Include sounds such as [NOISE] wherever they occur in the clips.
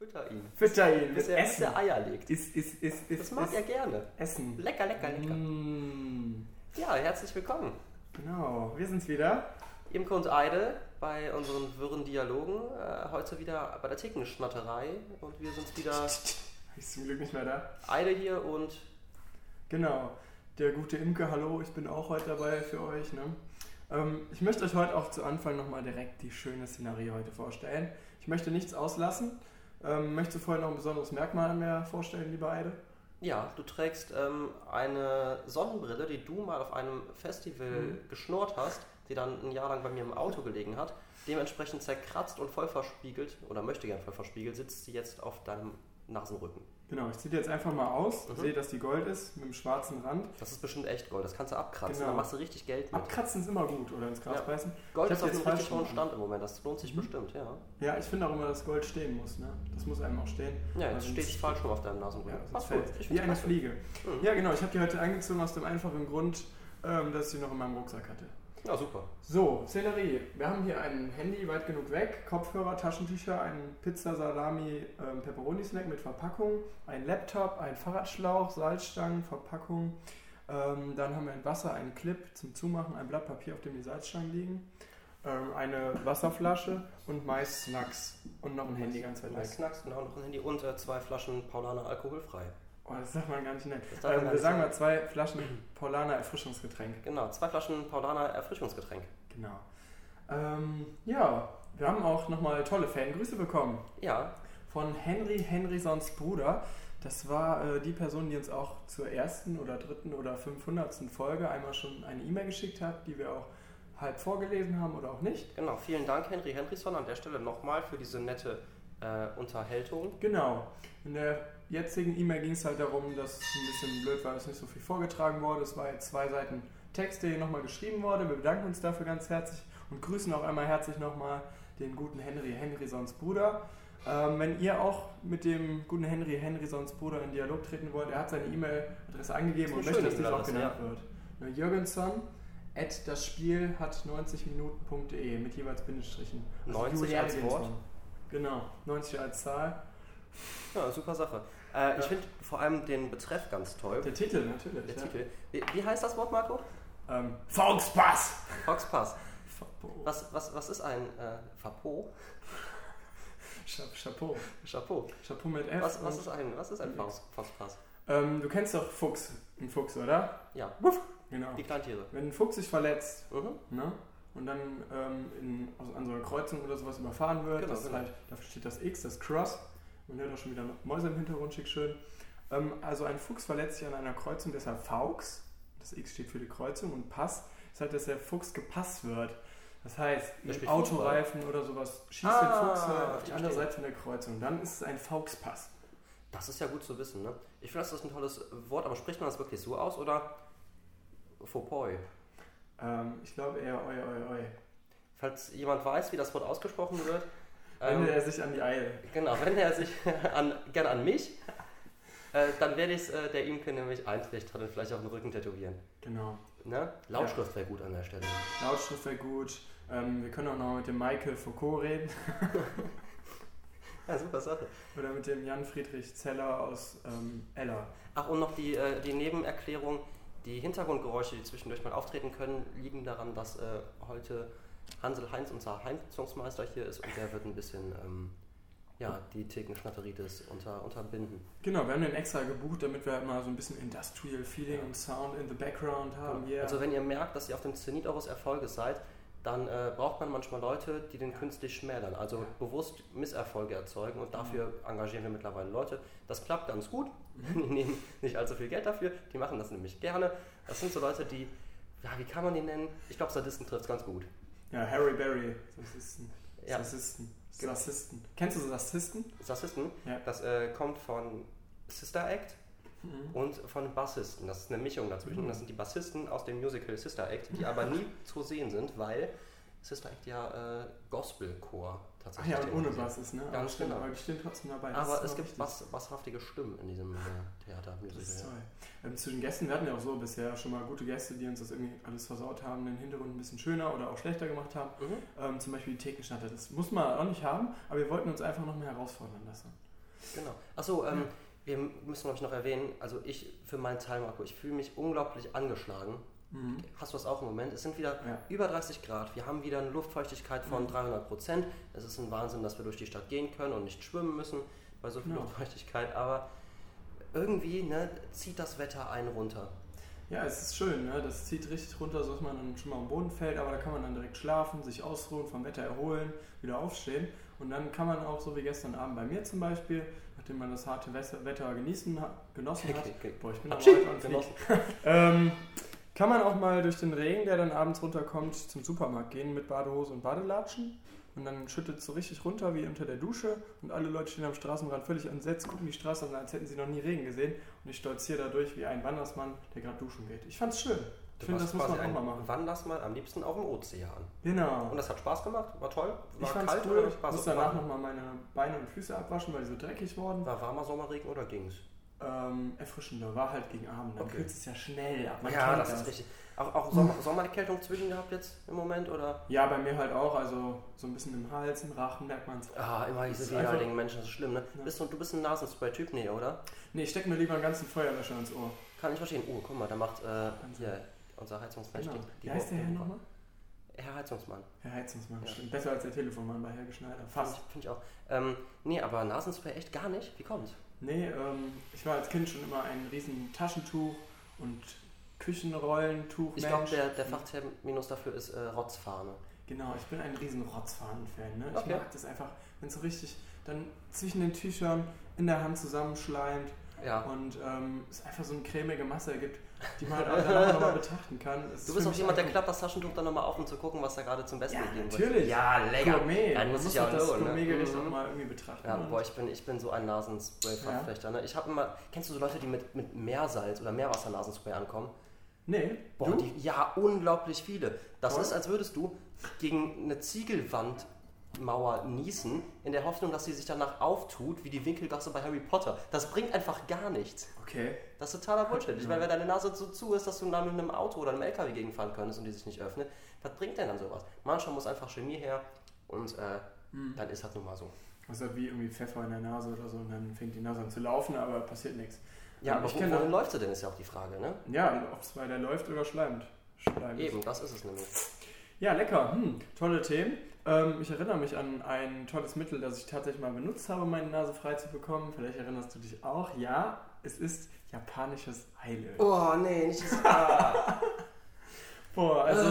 Fütter ihn. Fütter ihn Bis er, bis Essen. er Eier legt. Ist, ist, ist, ist, Das mag ist er gerne. Essen. Lecker, lecker, lecker. Mm, Ja, herzlich willkommen. genau, wir sind's wieder. Imke und Eide bei unseren wirren Dialogen. Äh, heute wieder bei der Thekenschnatterei. Und wir sind wieder [LAUGHS] Ist zum Glück nicht mehr da. Eide hier und Genau, der gute Imke, hallo, ich bin auch heute dabei für euch. Ne? Ähm, ich möchte euch heute auch zu Anfang nochmal direkt die schöne Szenerie heute vorstellen. Ich möchte nichts auslassen. Ähm, möchtest du vorher noch ein besonderes Merkmal mehr vorstellen, liebe Eide? ja, du trägst ähm, eine Sonnenbrille, die du mal auf einem Festival Mhm. geschnurrt hast, die dann ein Jahr lang bei mir im Auto gelegen hat. Dementsprechend zerkratzt und voll verspiegelt, oder möchte gern voll verspiegelt, sitzt sie jetzt auf deinem Nasenrücken. Genau, ich ziehe die jetzt einfach mal aus. Mhm. Sehe, dass die Gold ist mit dem schwarzen Rand. Das ist bestimmt echt Gold, das kannst du abkratzen, Genau. dann machst du richtig Geld mit. Abkratzen ist immer gut, oder ins Gras Ja. beißen. Gold ist auf einem richtig falsch hohen. Stand im Moment, das lohnt sich Mhm. bestimmt, ja. Ja, ich finde auch immer, dass Gold stehen muss. Ne? Das muss einem auch stehen. Ja, jetzt steht es falsch rum auf deinem Ja, Nasenrücken. sonst Passt fällt Wie eine. Fliege. Mhm. Ja, genau. Ich habe die heute angezogen aus dem einfachen Grund, ähm, dass ich sie noch in meinem Rucksack hatte. Ja, super. So, Szenerie. Wir haben hier ein Handy weit genug weg, Kopfhörer, Taschentücher, einen Pizza Salami ähm, Pepperoni Snack mit Verpackung, ein Laptop, ein Fahrradschlauch, Salzstangen, Verpackung. Ähm, dann haben wir ein Wasser, einen Clip zum Zumachen, ein Blatt Papier, auf dem die Salzstangen liegen, ähm, eine Wasserflasche und meist Snacks und noch ein Handy ganz weit Zwei weg. Snacks, genau, noch ein Handy und äh, zwei Flaschen Paulaner alkoholfrei. Oh, das sagt man gar nicht man Ähm, wir nicht sagen mal zwei Flaschen Paulaner Erfrischungsgetränk. Genau, zwei Flaschen Paulaner Erfrischungsgetränk. Genau. Ähm, ja, wir haben auch nochmal tolle Fangrüße bekommen Ja, von Henry Henrysons Bruder. Das war äh, die Person, die uns auch zur ersten oder dritten oder 500. Folge einmal schon eine E-Mail geschickt hat, die wir auch halb vorgelesen haben oder auch nicht. genau. Vielen Dank, Henry Henrysson, an der Stelle nochmal für diese nette äh, Unterhaltung. Genau. In der jetzigen E-Mail ging es halt darum, dass es ein bisschen blöd war, dass nicht so viel vorgetragen wurde. Es war jetzt zwei Seiten Text, der hier nochmal geschrieben wurde. Wir bedanken uns dafür ganz herzlich und grüßen auch einmal herzlich nochmal den guten Henry Henrysons Bruder. Ähm, wenn ihr auch mit dem guten Henry Henrysons Bruder in Dialog treten wollt, er hat seine E-Mail-Adresse angegeben und möchte, dass nicht auch genannt wird. Jürgensson at das Spiel hat 90 Minuten.de mit jeweils Bindestrichen. 90 Julian als Jürgensson. Wort? Genau, 90 als Zahl. Ja, super Sache. Äh, Ich Ja. finde vor allem den Betreff ganz toll. Der Titel natürlich. Der ja. Titel. Wie, wie heißt das Wort, Marco? Ähm, Volkspass! Foxpass. Was, was, was ist ein äh, Fapo? Cha Chapeau. Chapeau. Chapeau mit F. Was, was ist ein, was ist ein Foxpass? ähm, du kennst doch Fuchs, einen Fuchs, oder? Ja, Genau. die Kleintiere. Wenn ein Fuchs sich verletzt Mhm. ne, und dann ähm, in, also an so einer Kreuzung oder sowas überfahren wird, Genau, das genau. halt, dafür steht das X, das Cross. Man hört auch schon wieder Mäuse im Hintergrund, schick schön. Ähm, also ein Fuchs verletzt sich an einer Kreuzung, deshalb Faux. Das X steht für die Kreuzung und Pass ist halt, dass der Fuchs gepasst wird. Das heißt, Der mit Autoreifen oder sowas schießt Ah, der Fuchs halt auf die andere. Seite von der Kreuzung. Dann ist es ein Fauxpass. Das ist ja gut zu wissen, ne? Ich finde, das ist ein tolles Wort, aber spricht man das wirklich so aus oder Fauxpoi? Ähm, ich glaube eher oi, oi, oi. Falls jemand weiß, wie das Wort ausgesprochen wird, Wende ähm, er sich an die Eile. genau, wenn er sich [LAUGHS] an, gerne an mich, äh, dann werde ich es äh, der Imke nämlich eintrichtern und vielleicht auch den Rücken tätowieren. Genau. Ne? Lautschrift wäre gut an der Stelle. Lautschrift wäre gut. Ähm, wir können auch noch mit dem Michael Foucault reden. [LAUGHS] Ja, super Sache. Oder mit dem Jan Friedrich Zeller aus ähm, Ella. Ach, und noch die, äh, die Nebenerklärung. Die Hintergrundgeräusche, die zwischendurch mal auftreten können, liegen daran, dass äh, heute Hansel Heinz, unser Heizungsmeister hier ist und der wird ein bisschen ähm, ja, die Thekenschnatteritis unter, unterbinden. Genau, wir haben den extra gebucht, damit wir halt mal so ein bisschen Industrial Feeling und Sound in the background haben. Yeah. Also wenn ihr merkt, dass ihr auf dem Zenit eures Erfolges seid, dann äh, braucht man manchmal Leute, die den künstlich schmälern, also bewusst Misserfolge erzeugen und dafür engagieren wir mittlerweile Leute. Das klappt ganz gut, [LAUGHS] nehmen nicht allzu viel Geld dafür, die machen das nämlich gerne. Das sind so Leute, die, ja, wie kann man die nennen? Ich glaube, Sadisten trifft es ganz gut. ja, Harry Berry, Sassisten. Ja. Sassisten. Sassisten. Kennst du Sassisten? Sassisten, Ja. das äh, kommt von Sister Act Mhm. und von Bassisten. Das ist eine Mischung dazwischen. Das sind die Bassisten aus dem Musical Sister Act, die aber nie [LAUGHS] zu sehen sind, weil Sister Act ja äh, Gospelchor Ach tatsächlich. ja, und ohne. Bass ist, ne? Ganz aber genau. aber die stehen trotzdem dabei. Das Aber es gibt bass, basshaftige Stimmen in diesem äh, Theater. Das ist toll. Ähm, zu den Gästen, wir hatten ja auch so bisher schon mal gute Gäste, die uns das irgendwie alles versaut haben, den Hintergrund ein bisschen schöner oder auch schlechter gemacht haben. Mhm. Ähm, zum Beispiel die Thekenschnatter. Das muss man auch nicht haben, aber wir wollten uns einfach noch mehr herausfordern lassen. Genau. Achso, ähm, wir müssen glaube ich noch erwähnen, also ich für meinen Teil, Marco, ich fühle mich unglaublich angeschlagen. Mhm. Hast du das auch im Moment? Es sind wieder Ja. über 30 Grad. Wir haben wieder eine Luftfeuchtigkeit von Mhm. 300 Prozent. Es ist ein Wahnsinn, dass wir durch die Stadt gehen können und nicht schwimmen müssen bei so viel Genau. Luftfeuchtigkeit. Aber irgendwie ne, zieht das Wetter einen runter. Ja, es ist schön, ne? das zieht richtig runter, so dass man dann schon mal am Boden fällt, aber da kann man dann direkt schlafen, sich ausruhen, vom Wetter erholen, wieder aufstehen und dann kann man auch, so wie gestern Abend bei mir zum Beispiel, nachdem man das harte Wetter genießen, genossen hat, boah, ich bin aber Hatschi, heute genossen. [LAUGHS] ähm, kann man auch mal durch den Regen, der dann abends runterkommt, zum Supermarkt gehen mit Badehose und Badelatschen und dann schüttet es so richtig runter wie unter der Dusche und alle Leute stehen am Straßenrand völlig entsetzt, gucken die Straße an, als hätten sie noch nie Regen gesehen und ich stolziere dadurch wie ein Wandersmann, der gerade duschen geht. Ich fand's schön. Ich finde, das muss man auch mal machen. Wandersmann am liebsten auf dem Ozean. Genau. Und das hat Spaß gemacht? War toll? Ich War fand's kalt cool. Ich war, muss so, danach nochmal meine Beine und Füße abwaschen, weil die so dreckig wurden. war warmer Sommerregen oder ging's? Ähm, erfrischender, war halt gegen Abend. Dann Okay. kürzt es ja schnell ab. Man ja, kennt das, ist richtig. Auch, auch Sommer, Sommererkältung zwischen gehabt jetzt im Moment oder? Ja, bei mir halt auch. Also so ein bisschen im Hals, im Rachen merkt man es. Ah, immer Das diese widerlichen Menschen, das ist schlimm, ne? Ja. Bist du, du bist ein Nasenspray-Typ, nee, oder? Nee, ich stecke mir lieber einen ganzen Feuerlöscher ins Ohr. Kann ich verstehen. Oh, guck mal, da macht äh, hier unser Heizungsmensch Genau. die, Wie heißt der Herr nochmal? Herr Heizungsmann. Herr Heizungsmann, Ja. stimmt. Besser als der Telefonmann bei Herr Geschneider. Finde Fast. ich, find ich auch. Ähm, nee, aber Nasenspray echt gar nicht? Wie kommt's? Nee, ähm, ich war als Kind schon immer ein riesen Taschentuch und Küchenrollentuch. Ich glaube, der, der Fachterminus dafür ist äh, Rotzfahne. Genau, ich bin ein riesen Rotzfahnen-Fan. Ne? Ich Okay. mag das einfach, wenn es so richtig dann zwischen den Tüchern in der Hand zusammenschleimt Ja. und ähm, es einfach so eine cremige Masse ergibt, die man halt danach nochmal betrachten kann. Ist Du bist auch jemand, der klappt das Taschentuch dann nochmal auf, um zu gucken, was da gerade zum Besten Ja, gegeben natürlich. Ja, lecker. Gourmet. Dann muss ich ja doch das lohnen, ne? Gourmetgericht Mhm. auch mal irgendwie betrachten. Ja, und- boah, ich bin, ich bin so ein Nasenspray-Verfechter. Ne? Ich habe immer, kennst du so Leute, die mit, mit Meersalz oder Meerwasser-Nasenspray ankommen? nee, Boah, die, ja, unglaublich viele. Das Toll. ist, als würdest du gegen eine Ziegelwandmauer niesen, in der Hoffnung, dass sie sich danach auftut, wie die Winkelgasse bei Harry Potter. Das bringt einfach gar nichts. Okay. Das ist totaler Bullshit. Ich meine, wenn deine Nase so zu ist, dass du dann mit einem Auto oder einem LKW gegenfahren könntest und die sich nicht öffnet, was bringt denn dann sowas? Manchmal muss einfach Chemie her und äh, Hm. dann ist das nun mal so. Das ist halt wie irgendwie Pfeffer in der Nase oder so und dann fängt die Nase an zu laufen, aber passiert nichts. Ja, Ähm, aber wo, wohin auch- läuft sie denn, ist ja auch die Frage, ne? Ja, ob es bei der läuft oder schleimt. Schleimt. Eben, das ist es nämlich. Ja, lecker. Hm, tolle Themen. Ähm, ich erinnere mich an ein tolles Mittel, das ich tatsächlich mal benutzt habe, um meine Nase frei zu bekommen. Vielleicht erinnerst du dich auch. Ja, es ist japanisches Heilöl. Oh, nee, nicht das. Ah. [LAUGHS] Boah, also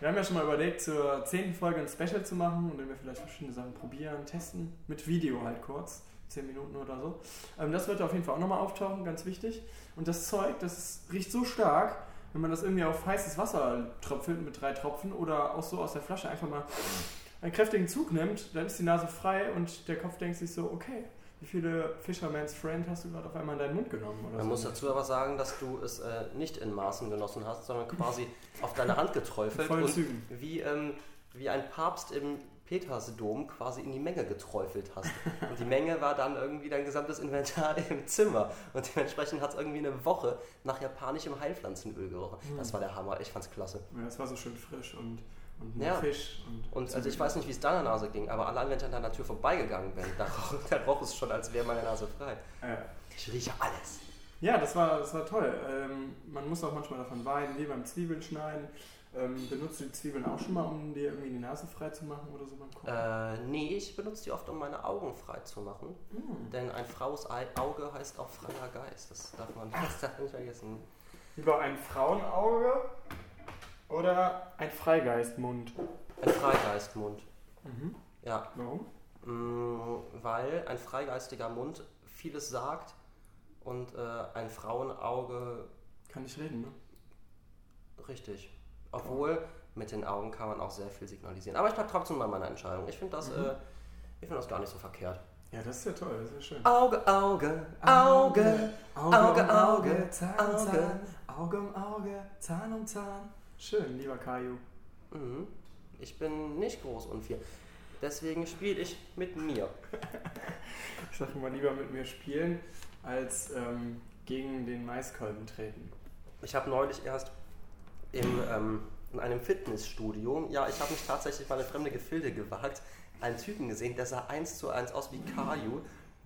wir haben ja schon mal überlegt, zur zehnten Folge ein Special zu machen, in dem wir vielleicht verschiedene Sachen probieren, testen. Mit Video halt kurz. Zehn Minuten oder so. Ähm, das wird auf jeden Fall auch nochmal auftauchen, ganz wichtig. Und das Zeug, das ist, riecht so stark, wenn man das irgendwie auf heißes Wasser tröpfelt mit drei Tropfen oder auch so aus der Flasche einfach mal einen kräftigen Zug nimmt, dann ist die Nase frei und der Kopf denkt sich so, okay, wie viele Fisherman's Friend hast du gerade auf einmal in deinen Mund genommen? Oder Man so. muss dazu aber sagen, dass du es äh, nicht in Maßen genossen hast, sondern [LAUGHS] quasi auf deine Hand geträufelt und Zügen. wie, ähm, wie ein Papst im Petersdom quasi in die Menge geträufelt hast. [LAUGHS] Und die Menge war dann irgendwie dein gesamtes Inventar im Zimmer. Und dementsprechend hat es irgendwie eine Woche nach japanischem Heilpflanzenöl gerochen. Das war der Hammer, ich fand's klasse. Ja, das war so schön frisch und, und Ja. Fisch. Und, Und also ich weiß nicht, wie es deiner Nase ging, aber allein wenn ich an deiner Tür vorbeigegangen bin, da [LAUGHS] roch, da roch es schon, als wäre meine Nase frei. Äh, Ich rieche alles. ja, das war, das war toll. Ähm, man muss auch manchmal davon weinen, wie beim Zwiebeln schneiden. Ähm, benutzt du die Zwiebeln auch schon mal, um dir irgendwie die Nase frei zu machen oder so beim Kochen? Äh, nee, ich benutze die oft, um meine Augen frei zu machen. Hm. Denn ein fraues Auge heißt auch freier Geist. Das darf man das darf man nicht vergessen. Lieber ein Frauenauge oder ein Freigeistmund? Ein Freigeistmund. Mhm. Ja, Warum? mh, weil ein freigeistiger Mund vieles sagt und äh, ein Frauenauge Kann ich reden, ne? richtig. Obwohl, mit den Augen kann man auch sehr viel signalisieren. Aber ich bleibe trotzdem bei meiner Entscheidung. Ich finde das, Mhm. äh, ich find das gar nicht so verkehrt. Ja, das ist ja toll, das ist ja schön. Auge, Auge, Auge. Auge, Auge, um Auge, Zahn Auge. Zahn, Auge um Auge, Zahn um Zahn. Schön, lieber Kaju. Mhm. Ich bin nicht groß und viel. Deswegen spiele ich mit mir. [LAUGHS] Ich sage immer lieber mit mir spielen, als ähm, gegen den Maiskolben treten. Ich habe neulich erst im, ähm, in einem Fitnessstudio, ja, ich habe mich tatsächlich mal in fremde Gefilde gewagt, einen Typen gesehen, der sah eins zu eins aus wie Caillou,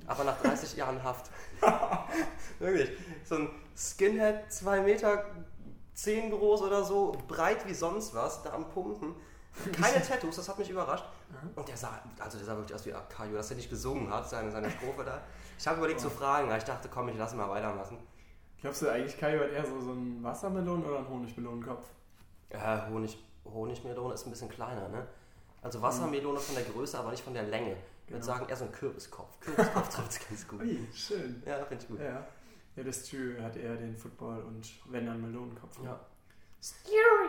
aber nach 30 Jahren Haft. [LAUGHS] Wirklich. So ein Skinhead, 2 Meter, 10 groß oder so, breit wie sonst was, da am Pumpen. Keine [LAUGHS] Tattoos, das hat mich überrascht. Und der sah, also der sah wirklich aus wie Caillou, dass er nicht gesungen hat, seine, seine Strophe da. Ich habe überlegt zu fragen, aber ich dachte, komm, ich lasse mal weitermachen. Glaubst du eigentlich, Kai hat eher so, so einen Wassermelonen- oder einen Honigmelonenkopf? Ja, Honig, Honigmelone ist ein bisschen kleiner, ne? Also Wassermelone von der Größe, aber nicht von der Länge. Ich würde Genau. sagen, eher so ein Kürbiskopf. Kürbiskopf [LAUGHS] trifft ganz gut. Ui, schön. Ja, finde ich gut. Ja. Ja, das Tür hat eher den Football- und wenn dann Melonenkopf. Ja.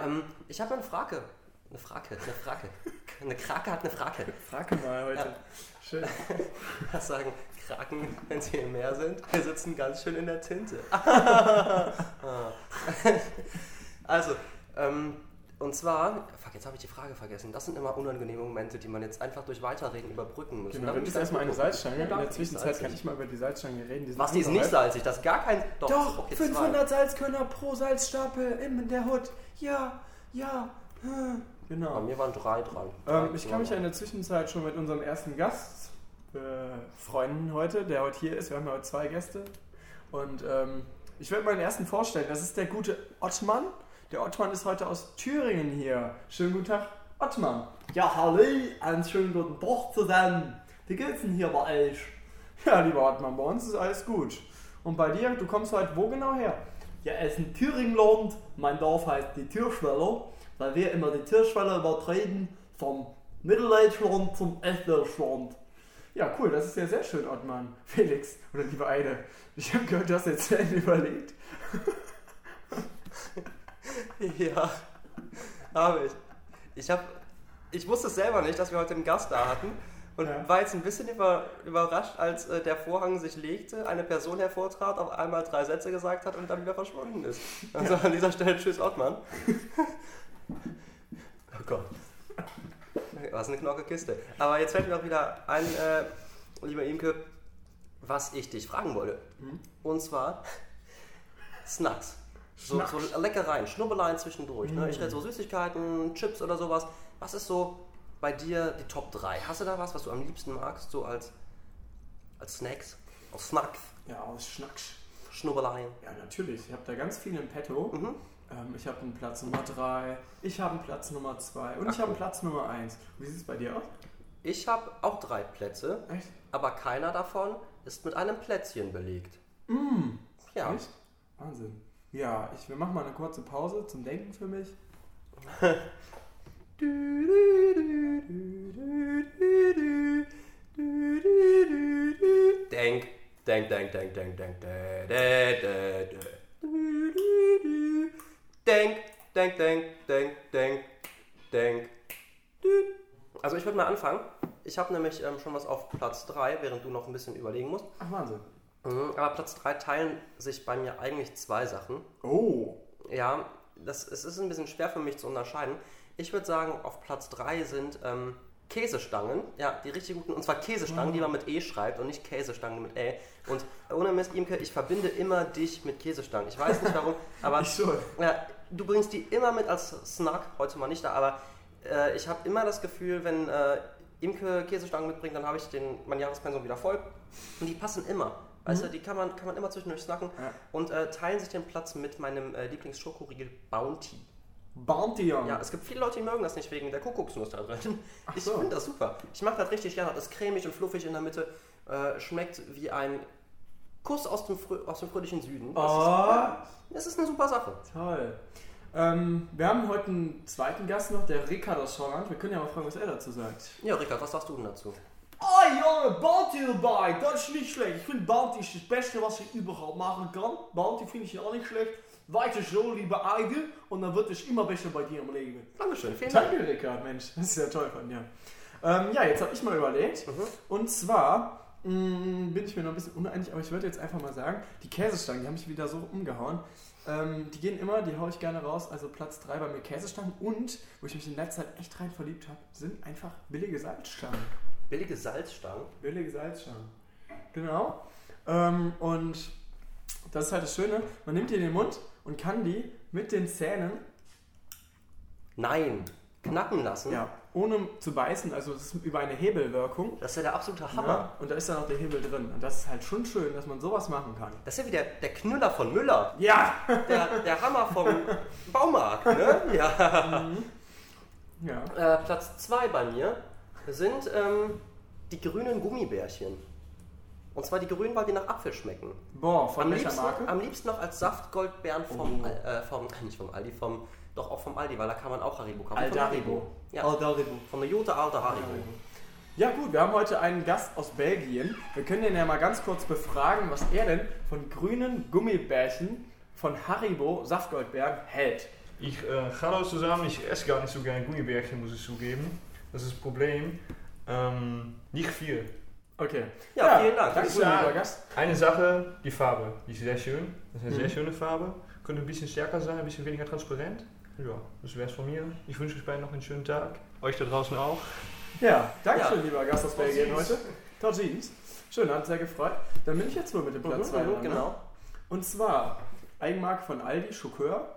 Ähm, ich habe eine Frage. Eine Frage, eine Frage. [LAUGHS] Eine Krake hat eine Frage. Frage mal heute. Schön. [LAUGHS] Was sagen Kraken, wenn sie im Meer sind? Wir sitzen ganz schön in der Tinte. [LAUGHS] also, ähm, und zwar, fuck, jetzt habe ich die Frage vergessen. Das sind immer unangenehme Momente, die man jetzt einfach durch Weiterreden überbrücken muss. Genau, Dann dann bin ist ich erstmal eine. Salzstange. In der Zwischenzeit kann salzig. ich mal über die Salzstange reden. Die Was, die ist nicht salzig, das ist gar kein... Doch, okay, 500 Salzkörner pro Salzstapel in der Hut. Ja, ja. hm. Zwei. Bei Genau. mir waren drei dran. Ähm, ich kann mich ja in der Zwischenzeit schon mit unserem ersten Gast äh, freunden heute, der heute hier ist. Wir haben ja heute zwei Gäste. Und ähm, ich werde meinen ersten vorstellen. Das ist der gute Ottmann. Der Ottmann ist heute aus Thüringen hier. Schönen guten Tag, Ottmann. Ja, hallo, einen schönen guten Tag zusammen. Wie geht's denn hier bei euch? Ja, lieber Ottmann, bei uns ist alles gut. Und bei dir, du kommst heute wo genau her? Ja, es ist ein Thüringenland. Mein Dorf heißt die Türschwelle, weil wir immer die Türschwelle übertreten vom Mitteldeutschland zum Ostdeutschland. Ja, cool, das ist ja sehr schön, Ottmann. Felix, oder liebe Eide, ich habe gehört, du hast jetzt Ende [LAUGHS] überlegt. [LAUGHS] Ja, habe ich. Ich habe, ich wusste es selber nicht, dass wir heute einen Gast da hatten und Ja. war jetzt ein bisschen über, überrascht, als äh, der Vorhang sich legte, eine Person hervortrat, auf einmal drei Sätze gesagt hat und dann wieder verschwunden ist. Also an dieser Stelle Tschüss Ottmann. oh Gott. Was eine knocke Kiste. Aber jetzt fällt mir auch wieder ein, äh, lieber Imke, was ich dich fragen wollte. Mhm. Und zwar Snacks. So, so Leckereien, Schnubbeleien zwischendurch. Ne? Mm. Ich rede so Süßigkeiten, Chips oder sowas. Was ist so bei dir die Top 3? Hast du da was, was du am liebsten magst, so als, als Snacks? Als Snacks, Ja, aus Schnacksch. Schnubbeleien. Ja, natürlich. Ich habe da ganz viel im Petto. Mhm. Ähm, ich habe einen Platz Nummer 3, ich habe einen Platz Nummer 2 und Ach, ich habe einen Platz Nummer 1. Wie sieht es bei dir aus? Ich habe auch drei Plätze, Echt? aber keiner davon ist mit einem Plätzchen belegt. Mm. Ja. Echt? Wahnsinn. Ja, ich, wir machen mal eine kurze Pause zum Denken für mich. Denk, denk, denk, denk, denk, denk, denk, denk, denk, denk, denk, denk, denk. Also ich würde mal anfangen. Ich habe nämlich ähm, schon was auf Platz 3, während du noch ein bisschen überlegen musst. Ach, Wahnsinn. Mhm, Aber Platz 3 teilen sich bei mir eigentlich zwei Sachen. Oh. Ja, das, es ist ein bisschen schwer für mich zu unterscheiden. Ich würde sagen, auf Platz 3 sind ähm, Käsestangen. Ja, die richtig guten. Und zwar Käsestangen, die man mit E schreibt und nicht Käsestangen mit Ä. Und ohne Mist, Imke, ich verbinde immer dich mit Käsestangen. Ich weiß nicht warum, [LAUGHS] aber Ich schon. ja, du bringst die immer mit als Snack. Heute mal nicht da, aber äh, ich habe immer das Gefühl, wenn äh, Imke Käsestangen mitbringt, dann habe ich den, mein Jahrespensum wieder voll. Und die passen immer. Weißt du, die kann man, kann man immer zwischendurch snacken Ja. und äh, teilen sich den Platz mit meinem äh, Lieblingsschokoriegel Bounty. Bounty on. Ja, es gibt viele Leute, die mögen das nicht wegen der Kuckucksnuss da drin. Ach Ich so. finde das super. Ich mag das richtig gerne. Das ist cremig und fluffig in der Mitte. Äh, schmeckt wie ein Kuss aus dem, frö aus dem fröhlichen Süden. Das, Oh. ist, ja, das ist eine super Sache. Toll. Ähm, wir haben heute einen zweiten Gast noch, der Rickard aus Schorland. Wir können ja mal fragen, was er dazu sagt. Ja, Rickard, was sagst du denn dazu? Oh Junge, Bounty dabei, das ist nicht schlecht. Ich finde Bounty ist das Beste, was ich überhaupt machen kann. Bounty finde ich ja auch nicht schlecht. Weiter so, liebe Eide, und dann wird es immer besser bei dir im Leben. Dankeschön, vielen Dank. Danke, Rickard, Mensch. Das ist ja toll von dir. Ähm, ja, jetzt habe ich mal überlegt. Mhm. Und zwar mh, bin ich mir noch ein bisschen uneinig, aber ich würde jetzt einfach mal sagen, die Käsestangen, die haben mich wieder so umgehauen. Ähm, die gehen immer, die haue ich gerne raus. Also Platz 3 bei mir Käsestangen und, wo ich mich in letzter Zeit echt rein verliebt habe, sind einfach billige Salzstangen. Billige Salzstangen. Billige Salzstangen. Genau. Ähm, und das ist halt das Schöne, man nimmt die in den Mund und kann die mit den Zähnen, Nein, knacken lassen. ja, ohne zu beißen, also es ist über eine Hebelwirkung. Das ist ja der absolute Hammer. Ja, und da ist dann auch der Hebel drin. Und das ist halt schon schön, dass man sowas machen kann. Das ist ja wie der, der Knüller von Müller. Ja! Der, der Hammer vom Baumarkt. Ne? [LAUGHS] Ja. Ja. Äh, Platz 2 bei mir sind ähm, die grünen Gummibärchen. Und zwar die grünen, weil die nach Apfel schmecken. Boah, von Am welcher liebsten, Marke? am liebsten noch als Saftgoldbeeren vom, Oh. Äh, vom, [LAUGHS] nicht vom Aldi, vom, doch auch vom Aldi, weil da kann man auch Haribo kaufen. Aldaribo. Ja, Aldaribo. von der Jute Alte Haribo. Ja gut, wir haben heute einen Gast aus Belgien. Wir können den ja mal ganz kurz befragen, was er denn von grünen Gummibärchen von Haribo Saftgoldbeeren hält. Ich, äh, hallo zusammen, ich esse gar nicht so gerne Gummibärchen, muss ich zugeben. Das ist das Problem. Ähm, nicht viel. Okay. Ja, vielen Dank. Danke schön, Ja. lieber Gast. Eine Sache, die Farbe, die ist sehr schön. Das ist eine Mhm. sehr schöne Farbe. Könnte ein bisschen stärker sein, ein bisschen weniger transparent. Ja, das wäre es von mir. Ich wünsche euch beiden noch einen schönen Tag. Euch da draußen auch. Ja, danke Ja. schön, lieber Gast aus Belgien Jeans. heute. Todd Jeans. Schön, hat sehr gefreut. Dann bin ich jetzt wohl mit dem Platz 2 Mhm, genau. Und zwar Eigenmarke von Aldi, Schokör.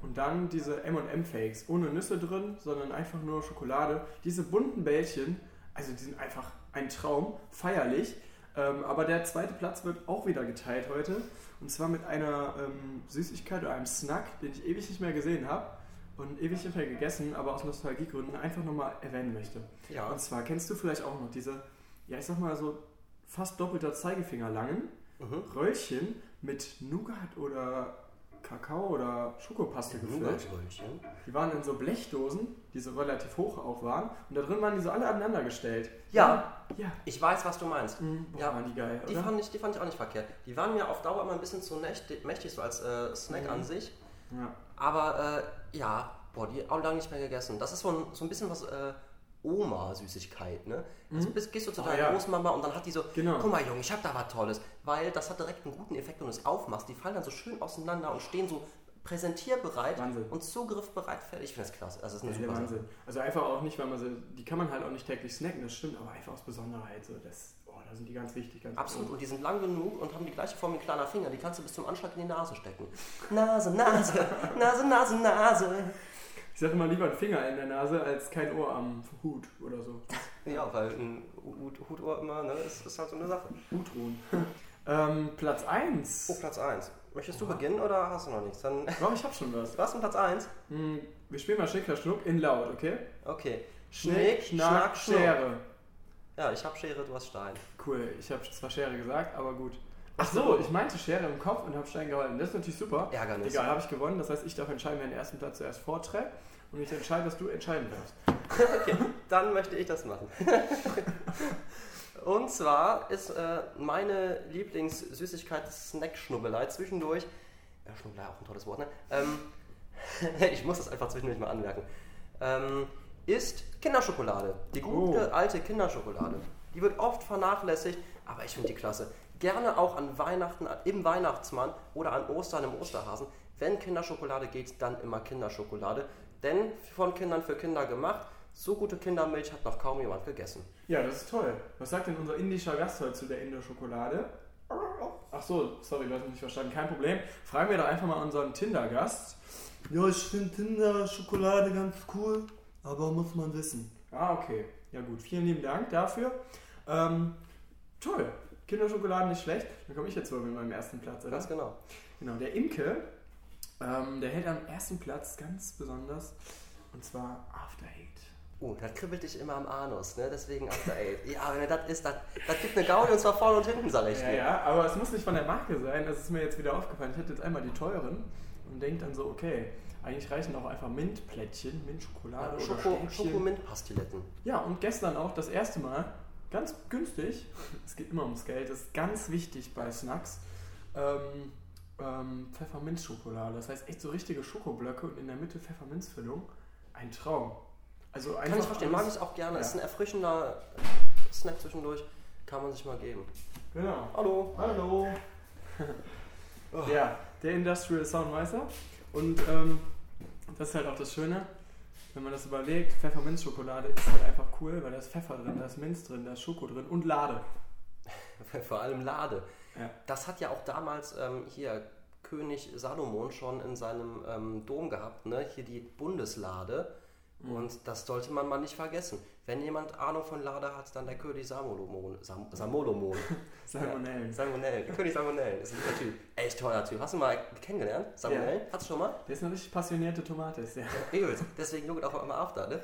Und dann diese M&M-Fakes. Ohne Nüsse drin, sondern einfach nur Schokolade. Diese bunten Bällchen, also die sind einfach ein Traum, feierlich. Ähm, aber der zweite Platz wird auch wieder geteilt heute. Und zwar mit einer ähm, Süßigkeit oder einem Snack, den ich ewig nicht mehr gesehen habe. Und ewig nicht mehr gegessen, aber aus Nostalgiegründen einfach nochmal erwähnen möchte. Ja. Und zwar kennst du vielleicht auch noch diese, ja ich sag mal so fast doppelter Zeigefinger langen Mhm. Röllchen mit Nougat oder Kakao oder Schokopaste gefüllt. Die waren in so Blechdosen, die so relativ hoch auch waren. Und da drin waren die so alle aneinander gestellt. Ja, Ja. ich weiß, was du meinst. Mhm, boah, Ja, waren die geil, Die oder? fand, ich, die fand ich auch nicht verkehrt. Die waren mir auf Dauer immer ein bisschen zu mächtig, mächtig so als äh, Snack Mhm. an sich. ja. Aber äh, ja, boah, die auch lange nicht mehr gegessen. Das ist so ein, so ein bisschen was äh, Oma-Süßigkeit, ne? Also Mhm. bist, gehst du zu Ah, deiner ja. Großmama und dann hat die so, Genau. guck mal Junge, ich hab da was Tolles. Weil das hat direkt einen guten Effekt, wenn du es aufmachst. Die fallen dann so schön auseinander und stehen so präsentierbereit Wahnsinn. und zugriffbereit fertig. Ich finde das klasse. Also das ist Ja, eine Sache. Wahnsinn. Also einfach auch nicht, weil man sie, die kann man halt auch nicht täglich snacken, das stimmt, aber einfach aus Besonderheit. So, das, oh, da sind die ganz wichtig. Ganz Absolut. Und die sind lang genug und haben die gleiche Form wie ein kleiner Finger. Die kannst du bis zum Anschlag in die Nase stecken. Nase, Nase, [LAUGHS] Nase, Nase, Nase. Ich sage immer lieber ein Finger in der Nase als kein Ohr am Hut oder so. Ja, weil ein Hut, Hutohr immer, ne, ist, ist halt so eine Sache. Hutruhen. [LAUGHS] ähm, Platz 1. Oh, Platz 1. Möchtest du Oha. beginnen oder hast du noch nichts? Dann [LAUGHS] Warum, ich hab schon was. was denn Platz 1? Hm, wir spielen mal Schnick, Schnuck in laut, okay? Okay. Schnick, Schnack, Schere. Ja, ich habe Schere, du hast Stein. Cool, ich habe zwar Schere gesagt, aber gut. Ach so. ich meinte Schere im Kopf und habe Stein gehalten. Das ist natürlich super. Ärgernis. Egal, habe ich gewonnen. Das heißt, ich darf entscheiden, wer den ersten Platz zuerst vorträgt. Und ich entscheide, dass du entscheiden darfst. [LAUGHS] Okay, dann möchte ich das machen. Und zwar ist äh, meine Lieblingssüßigkeit Snack-Schnubbelei zwischendurch. Ja, Schnubbelei auch ein tolles Wort, ne? Ähm, [LAUGHS] ich muss das einfach zwischendurch mal anmerken. Ähm, ist Kinderschokolade. Die gute Oh. alte Kinderschokolade. Die wird oft vernachlässigt, aber ich finde die klasse. Gerne auch an Weihnachten, im Weihnachtsmann oder an Ostern im Osterhasen. Wenn Kinderschokolade geht, dann immer Kinderschokolade. Denn von Kindern für Kinder gemacht. So gute Kindermilch hat noch kaum jemand gegessen. Ja, das ist toll. Was sagt denn unser indischer Gast heute zu der Indo-Schokolade? Ach so, sorry, du hast mich nicht verstanden. Kein Problem. Fragen wir doch einfach mal unseren Tinder-Gast. Ja, ich finde Tinder-Schokolade ganz cool, aber muss man wissen. Ah, okay. Ja gut, vielen lieben Dank dafür. Ähm, toll. Kinderschokolade nicht schlecht. Dann komme ich jetzt wohl mit meinem ersten Platz, oder? Ganz genau. Genau, der Imke, ähm, der hält am ersten Platz ganz besonders. Und zwar After Eight. Oh, das kribbelt dich immer am Anus, ne? Deswegen After Eight. Ja, wenn das ist, das, das gibt eine Gaudi und zwar vorne und hinten, sag ich Ja, dir. ja, aber es muss nicht von der Marke sein. Das ist mir jetzt wieder aufgefallen. Ich hatte jetzt einmal die teuren und denke dann so, okay, eigentlich reichen auch einfach Mintplättchen, Mintschokolade oder Schoko, Stäbchen. Schokomint-Pastilletten. Ja, und gestern auch das erste Mal, ganz günstig, es geht immer ums Geld, das ist ganz wichtig bei Snacks, ähm, ähm, Pfefferminzschokolade. Das heißt echt so richtige Schokoblöcke und in der Mitte Pfefferminzfüllung. Ein Traum. Also einfach Kann ich verstehen, mag ich auch gerne. Ja. Ist ein erfrischender Snack zwischendurch. Kann man sich mal geben. Genau. Hallo. Hallo. [LAUGHS] Ja, der Industrial Soundmeister. Und ähm, das ist halt auch das Schöne, wenn man das überlegt, Pfefferminzschokolade ist halt einfach cool, weil da ist Pfeffer drin, da ist Minz drin, da ist Schoko drin und Lade. [LAUGHS] Vor allem Lade. Ja. Das hat ja auch damals ähm, hier König Salomon schon in seinem ähm, Dom gehabt, ne? Hier die Bundeslade. Mhm. Und das sollte man mal nicht vergessen. Wenn jemand Ahnung von Lade hat, dann der König Samolomon. Sam Samolomon. [LAUGHS] Salmonellen. Salmonellen. Der König Salmonellen. Ist ein guter Typ. Echt toller Typ. Hast du mal kennengelernt? Salmonellen? Hast du schon mal? Der ist eine richtig passionierte Tomate, ist der. Übelst. Deswegen look auch immer after, ne?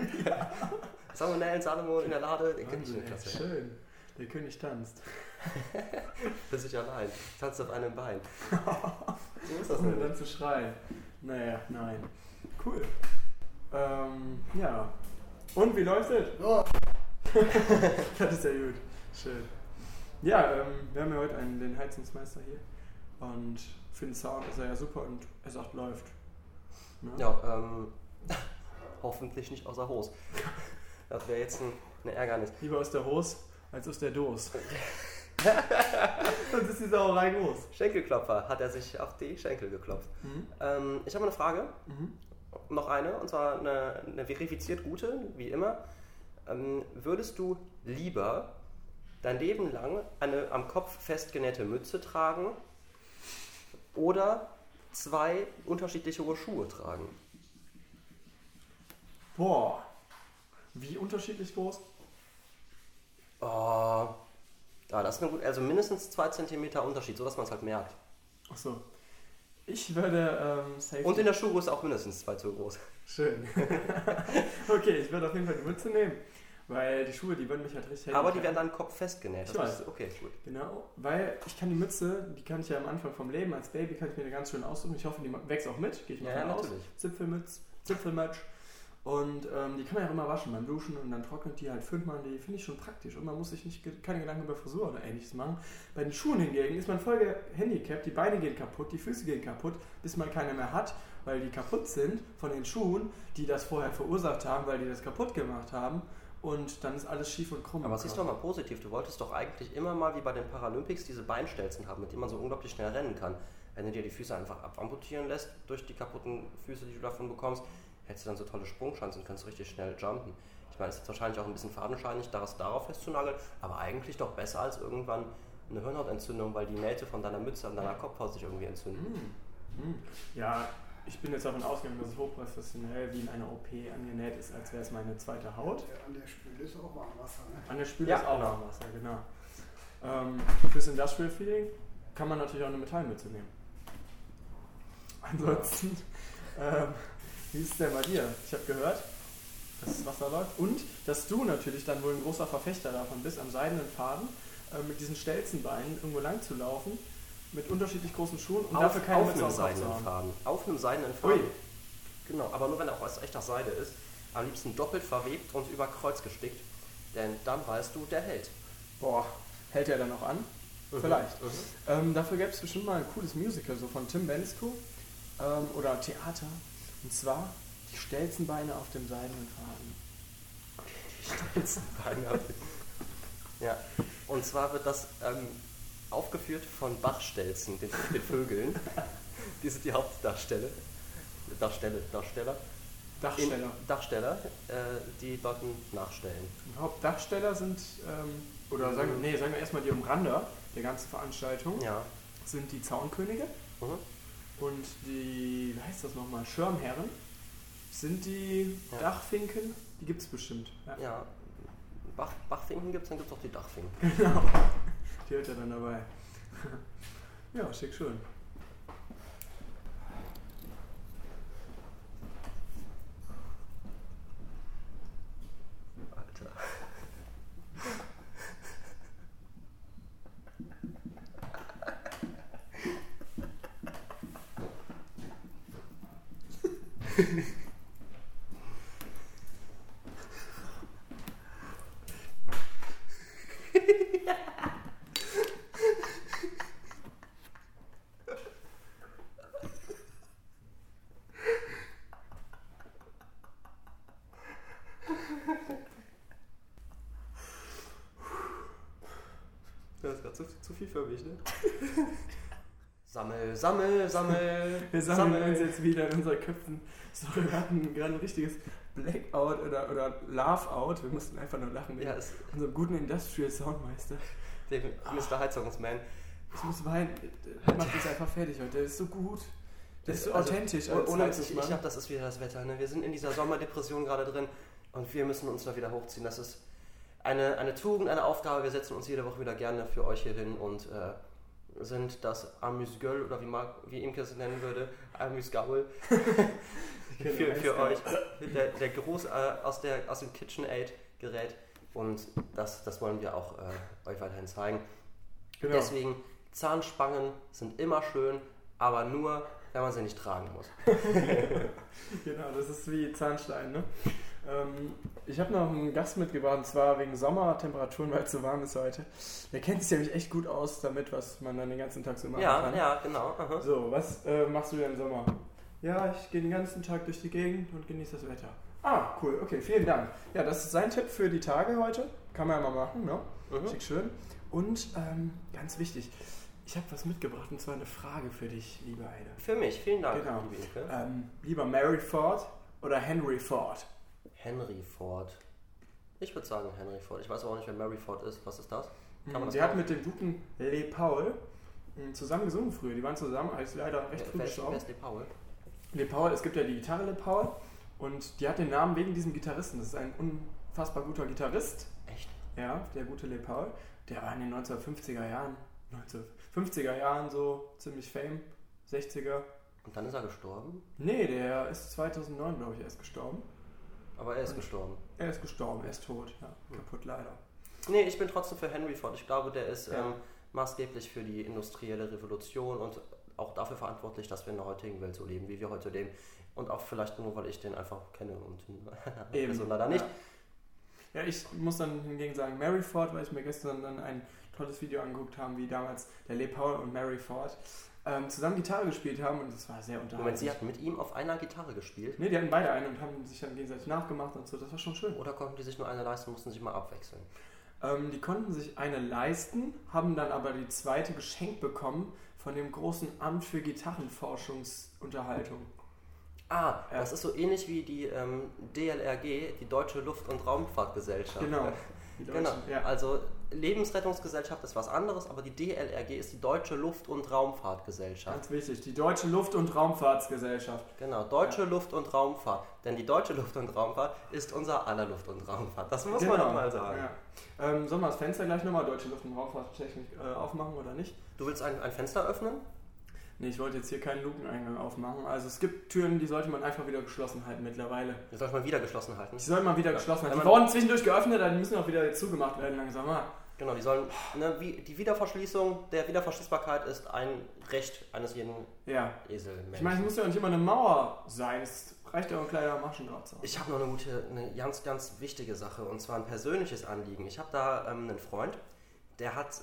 Salmonellen, Salomon in der Lade. Den kenn ich Klasse. schön. Der König tanzt. [LAUGHS] Für sich allein. Tanzt auf einem Bein. [LAUGHS] So ist das Ohne dann zu schreien. Naja, nein. Cool. Ähm, ja. Und wie läuft es? Ja, [LAUGHS] das ist ja gut. Schön. Ja, ähm, wir haben ja heute einen, den Heizungsmeister hier. Und für den Sound ist er ja super und er sagt, läuft. Ne? Ja, ähm, [LAUGHS] hoffentlich nicht außer Hose. [LAUGHS] Das wäre jetzt ein, eine Ärgernis. Lieber aus der Hose als aus der Dose. Sonst ist die Sauerei groß. Schenkelklopfer hat er sich auf die Schenkel geklopft. Mhm. Ähm, ich habe eine Frage, Mhm. Noch eine, und zwar eine, eine verifiziert gute, wie immer. Ähm, würdest du lieber dein Leben lang eine am Kopf festgenähte Mütze tragen oder zwei unterschiedliche hohe Schuhe tragen? Boah. Wie unterschiedlich groß? Oh, ja, das ist eine gute, also mindestens zwei Zentimeter Unterschied, sodass man es halt merkt. Achso. Ich würde ähm, safe. Und in der Schuhgröße auch mindestens zwei zu groß. Schön. [LAUGHS] okay, ich würde auf jeden Fall die Mütze nehmen. Weil die Schuhe, die würden mich halt richtig Aber die werden dann Kopf festgenäht. Ich Das weiß. ist, okay, gut. Genau, weil ich kann die Mütze, die kann ich ja am Anfang vom Leben als Baby, kann ich mir ganz schön aussuchen. Ich hoffe, die wächst auch mit, gehe ich mal Ja, aus. natürlich. Zipfelmütz, Zipfelmatch. Und ähm, die kann man ja auch immer waschen beim Duschen und dann trocknet die halt, föhnt man die, finde ich schon praktisch. Und man muss sich nicht keine Gedanken über Frisur oder ähnliches machen. Bei den Schuhen hingegen ist man voll gehandicapt, die Beine gehen kaputt, die Füße gehen kaputt, bis man keine mehr hat, weil die kaputt sind von den Schuhen, die das vorher verursacht haben, weil die das kaputt gemacht haben. Und dann ist alles schief und krumm. Aber siehst du Körper. mal positiv, du wolltest doch eigentlich immer mal wie bei den Paralympics diese Beinstelzen haben, mit denen man so unglaublich schnell rennen kann. Wenn du dir die Füße einfach abamputieren lässt durch die kaputten Füße, die du davon bekommst, hättest du dann so tolle Sprungchancen und kannst richtig schnell jumpen. Ich meine, es ist jetzt wahrscheinlich auch ein bisschen fadenscheinig, das darauf festzunageln, aber eigentlich doch besser als irgendwann eine Hirnhautentzündung, weil die Nähte von deiner Mütze an deiner Kopfhaut sich irgendwie entzünden. Hm. Hm. Ja, ich bin jetzt davon ausgegangen, dass es hochprofessionell wie in einer OP angenäht ist, als wäre es meine zweite Haut. an der Spüle ist auch Warmwasser. Ne? An der Spüle Ja, ist auch genau. Warmwasser, genau. Ähm, fürs Industrial Feeling kann man natürlich auch eine Metallmütze nehmen. Ansonsten, ähm, wie ist es denn bei dir? Ich habe gehört, dass das Wasser läuft und dass du natürlich dann wohl ein großer Verfechter davon bist, am seidenen Faden äh, mit diesen Stelzenbeinen irgendwo lang zu laufen, mit unterschiedlich großen Schuhen und dafür keine auf Mütze einem auf seidenen. Faden. Auf einem seidenen Faden. Ui. Genau, aber nur wenn er auch aus echter Seide ist. Am liebsten doppelt verwebt und über Kreuz gestickt. Denn dann weißt du, der hält. Boah, hält er dann noch an? Mhm. Vielleicht. Ähm, dafür gäbe es bestimmt mal ein cooles Musical, so von Tim Bensko ähm, oder Theater. Und zwar die Stelzenbeine auf dem seidenen Faden. ja, und zwar wird das ähm, aufgeführt von Bachstelzen, den, den Vögeln. Die sind die Hauptdarsteller. Darsteller, Darsteller. Dachsteller. In, Darsteller, äh, die dort nachstellen. Die Hauptdachsteller sind, ähm, oder sagen, nee, sagen wir erstmal die Umrander der ganzen Veranstaltung, Ja. sind die Zaunkönige. Mhm. Und die, wie heißt das nochmal, Schirmherren sind die Ja. Dachfinken. Die gibt es bestimmt. Ja. Ja. Bach, Bachfinken gibt es, dann gibt es auch die Dachfinken. Genau. [LAUGHS] Die hört er dann dabei. [LAUGHS] ja, schick schön. Sammel, sammel, sammel. [LAUGHS] Wir sammeln uns jetzt wieder in unseren Köpfen. Sorry, wir hatten gerade ein richtiges Blackout oder, oder Laugh-out. Wir mussten einfach nur lachen. Ja, wegen es, unserem guten Industrial Soundmeister. der Mr. Heizungsman. Ich muss weinen. Macht uns einfach fertig heute. Der ist so gut. Der ist so Also, authentisch. Als Ohne, ich, ich glaube, das ist wieder das Wetter. Ne? Wir sind in dieser Sommerdepression gerade drin und wir müssen uns da wieder hochziehen. Das ist eine, eine Tugend, eine Aufgabe. Wir setzen uns jede Woche wieder gerne für euch hier hin und äh, sind das Amüsgöl oder wie, Marc, wie Imke es nennen würde, Amüsgaul [LAUGHS] Genau, für, für Amüsgaul. euch. Der, der Gruß äh, aus, der, aus dem KitchenAid-Gerät und das, das wollen wir auch äh, euch weiterhin zeigen. Genau. Deswegen, Zahnspangen sind immer schön, aber nur, wenn man sie nicht tragen muss. [LAUGHS] Genau, das ist wie Zahnstein, ne? Ähm, ich habe noch einen Gast mitgebracht, und zwar wegen Sommertemperaturen, weil es so warm ist heute. Der kennt sich nämlich echt gut aus damit, was man dann den ganzen Tag so machen Ja, kann. ja, genau. aha. So, was äh, machst du denn im Sommer? Ja, ich gehe den ganzen Tag durch die Gegend und genieße das Wetter. Ah, cool, okay, vielen Dank. Ja, das ist sein Tipp für die Tage heute. Kann man ja mal machen, ne? Mhm. Schick schön. Und ähm, ganz wichtig, ich habe was mitgebracht und zwar eine Frage für dich, liebe Heide. Für mich, vielen Dank, Genau. Ähm, lieber Mary Ford oder Henry Ford? Henry Ford. Ich würde sagen Henry Ford. Ich weiß aber auch nicht, wer Mary Ford ist. Was ist das? Kann man das Der hat mit dem guten Le Paul mh, zusammen gesungen früher. Die waren zusammen, ist leider recht früh Wer ist, wer gestorben. ist Lee Powell? Le Paul, es gibt ja die Gitarre Le Paul und die hat den Namen wegen diesem Gitarristen. Das ist ein unfassbar guter Gitarrist. Echt? Ja, der gute Le Paul. Der war in den 1950er Jahren, 1950er Jahren so ziemlich fame. 60er. Und dann ist er gestorben? Nee, der ist 2009, glaube ich, erst gestorben. Aber er ist gestorben. Er ist gestorben, er ist tot. Ja, kaputt leider. Nee, ich bin trotzdem für Henry Ford. Ich glaube, der ist Ja. ähm, maßgeblich für die industrielle Revolution und auch dafür verantwortlich, dass wir in der heutigen Welt so leben, wie wir heute leben. Und auch vielleicht nur, weil ich den einfach kenne und [LAUGHS] also leider nicht. Ja. ja, ich muss dann hingegen sagen Mary Ford, weil ich mir gestern dann ein tolles Video angeguckt habe, wie damals der Le Paul und Mary Ford ähm, zusammen Gitarre gespielt haben und das war sehr unterhaltsam. Moment, sie hatten mit ihm auf einer Gitarre gespielt? Nee, die hatten beide eine und haben sich dann gegenseitig nachgemacht und so. Das war schon schön. Oder konnten die sich nur eine leisten, mussten sich mal abwechseln? Ähm, die konnten sich eine leisten, haben dann aber die zweite geschenkt bekommen von dem großen Amt für Gitarrenforschungsunterhaltung. Ah, Ja. das ist so ähnlich wie die ähm, DLRG, die Deutsche Luft- und Raumfahrtgesellschaft. Genau. [LAUGHS] Die Genau. Ja. Also Lebensrettungsgesellschaft ist was anderes, aber die DLRG ist die Deutsche Luft- und Raumfahrtgesellschaft. Ganz wichtig, die Deutsche Luft- und Raumfahrtsgesellschaft. Genau, Deutsche Luft- und Raumfahrt. Denn die Deutsche Luft- und Raumfahrt ist unser aller Luft- und Raumfahrt. Das muss man doch mal sagen. Genau. Ja. Ähm, sollen wir das Fenster gleich nochmal Deutsche Luft- und Raumfahrttechnik äh, aufmachen oder nicht? Du willst ein, ein Fenster öffnen? Nee, ich wollte jetzt hier keinen Lukeneingang aufmachen. Also es gibt Türen, die sollte man einfach wieder geschlossen halten mittlerweile. Die sollte man wieder geschlossen halten. Die sollen mal wieder Ja. geschlossen halten. Die man- wurden zwischendurch geöffnet, dann müssen auch wieder zugemacht werden langsam. Ah. Genau, die sollen. Ne, wie, die Wiederverschließung der Wiederverschließbarkeit ist ein Recht eines jeden Ja. Eselmenschen. Ich meine, es muss ja nicht immer eine Mauer sein. Es reicht ja auch ein kleiner Maschendraht. zu haben. Ich habe noch eine gute, eine ganz, ganz wichtige Sache und zwar ein persönliches Anliegen. Ich habe da ähm, einen Freund, der hat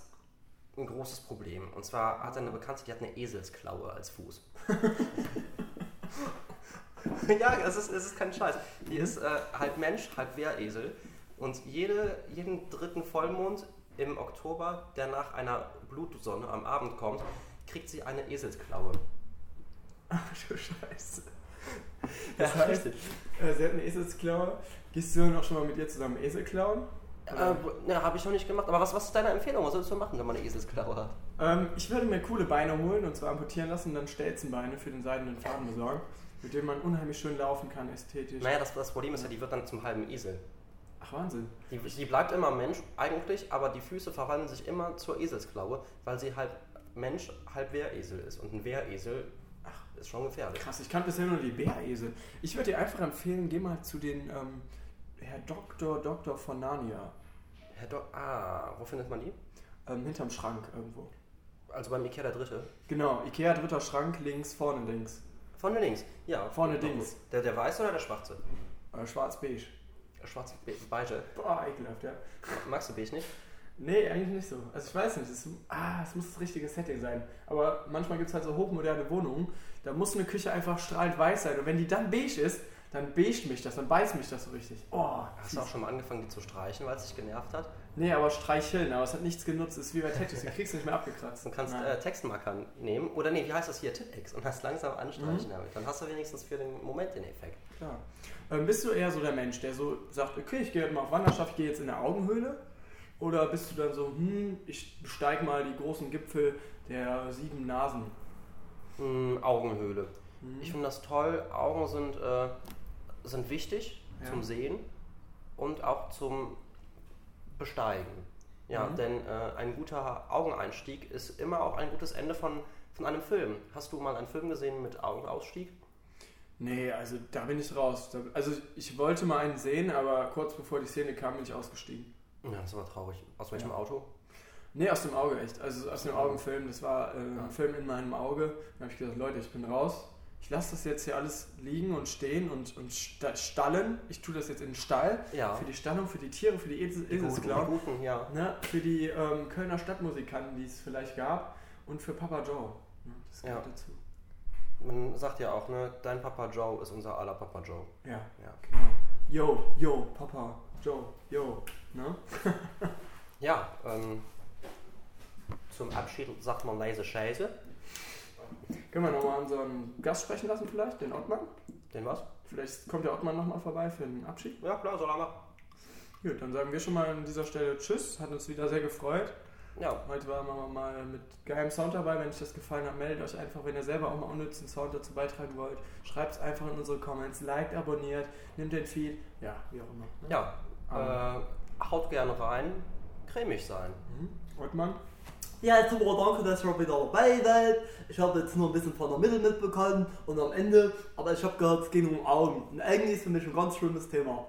ein großes Problem. Und zwar hat er eine Bekannte, die hat eine Eselsklaue als Fuß. [LAUGHS] ja, es ist, es ist kein Scheiß. Die ist äh, halb Mensch, halb Wehresel. Und jede, jeden dritten Vollmond im Oktober, der nach einer Blutsonne am Abend kommt, kriegt sie eine Eselsklaue. Ach du Scheiße. [LAUGHS] Das Ja, heißt, richtig. äh, sie hat eine Eselsklaue. Gehst du noch schon mal mit ihr zusammen Esel klauen? Äh, ne, habe ich noch nicht gemacht. Aber was, was ist deine Empfehlung? Was sollst du machen, wenn man eine Eselsklaue hat? Ähm, ich würde mir coole Beine holen und zwar amputieren lassen und dann Stelzenbeine für den seidenen Faden besorgen, mit denen man unheimlich schön laufen kann, ästhetisch. Naja, das, das Problem ist ja, die wird dann zum halben Esel. Ach Wahnsinn. Die, die bleibt immer Mensch eigentlich, aber die Füße verwandeln sich immer zur Eselsklaue, weil sie halb Mensch, halb Wehresel ist. Und ein Wehresel ach, ist schon gefährlich. Krass, ich kannte bisher nur die Bäresel. Ich würde dir einfach empfehlen, geh mal zu den ähm, Herr Doktor Doktor von Narnia. Herr Do ah, wo findet man die? Ähm, hinterm Schrank irgendwo. Also beim Ikea der Dritte. Genau, Ikea dritter Schrank, links, vorne links. Vorne links. Ja. Vorne links. Der, der weiße oder der schwarze? Äh, Schwarz-beige. Schwarz, be- beige. Boah, ekelhaft, ja. Magst du beige nicht? Nee, eigentlich nicht so. Also ich weiß nicht, es, ah, es muss das richtige Setting sein. Aber manchmal gibt es halt so hochmoderne Wohnungen, da muss eine Küche einfach strahlend weiß sein. Und wenn die dann beige ist, dann beige mich das, dann beißt mich das so richtig. Oh, Hast du auch schon mal angefangen, die zu streichen, weil es dich genervt hat? Nee, aber streicheln, aber es hat nichts genutzt. Es ist wie bei Tattoos, du kriegst nicht mehr abgekratzt. Du kannst äh, Textmarker nehmen oder nee, wie heißt das hier? Tippex und hast langsam anstreichen Mhm. damit. Dann hast du wenigstens für den Moment den Effekt. Klar. Ähm, bist du eher so der Mensch, der so sagt, okay, ich gehe jetzt mal auf Wanderschaft, ich gehe jetzt in der Augenhöhle? Oder bist du dann so, hm, ich besteige mal die großen Gipfel der sieben Nasen? Hm, Augenhöhle. Hm. Ich finde das toll. Augen sind, äh, sind wichtig Ja. zum Sehen und auch zum Besteigen. Ja, Mhm. denn äh, ein guter Augeneinstieg ist immer auch ein gutes Ende von, von einem Film. Hast du mal einen Film gesehen mit Augenausstieg? Nee, also da bin ich raus. Also ich wollte mal einen sehen, aber kurz bevor die Szene kam, bin ich ausgestiegen. Ja, das war traurig. Aus welchem Ja. Auto? Nee, aus dem Auge echt. Also aus dem Augenfilm. Das war äh, ein Film in meinem Auge. Da habe ich gesagt, Leute, ich bin raus. Ich lasse das jetzt hier alles liegen und stehen und, und sta- stallen. Ich tue das jetzt in den Stall. Ja. Für die Stallung, für die Tiere, für die Eselsklauen. ja. Ne, für die ähm, Kölner Stadtmusikanten, die es vielleicht gab. Und für Papa Joe. Ne, das gehört Ja. dazu. Man sagt ja auch, ne, dein Papa Joe ist unser aller Papa Joe. Ja, Ja. genau. Yo, yo, Papa, Joe, yo. Ne? [LAUGHS] Ja, ähm, zum Abschied sagt man leise Scheiße. Können wir nochmal unseren Gast sprechen lassen vielleicht, den Ottmann? Den was? Vielleicht kommt der Ottmann nochmal vorbei für den Abschied. Ja, klar, soll er machen. Gut, dann sagen wir schon mal an dieser Stelle Tschüss. Hat uns wieder sehr gefreut. Ja, Heute waren wir mal mit geilem Sound dabei. Wenn euch das gefallen hat, meldet euch einfach, wenn ihr selber auch mal unnützen Sound dazu beitragen wollt. Schreibt es einfach in unsere Comments, liked, abonniert, nimmt den Feed. Ja, wie auch immer. ne? ja. Äh, haut gerne rein, cremig sein. Mhm. Ottmann? Ja, super, danke, dass ihr wieder dabei seid. Ich habe jetzt nur ein bisschen von der Mitte mitbekommen und am Ende, aber ich habe gehört, es geht um Augen. Und eigentlich ist für mich ein ganz schlimmes Thema.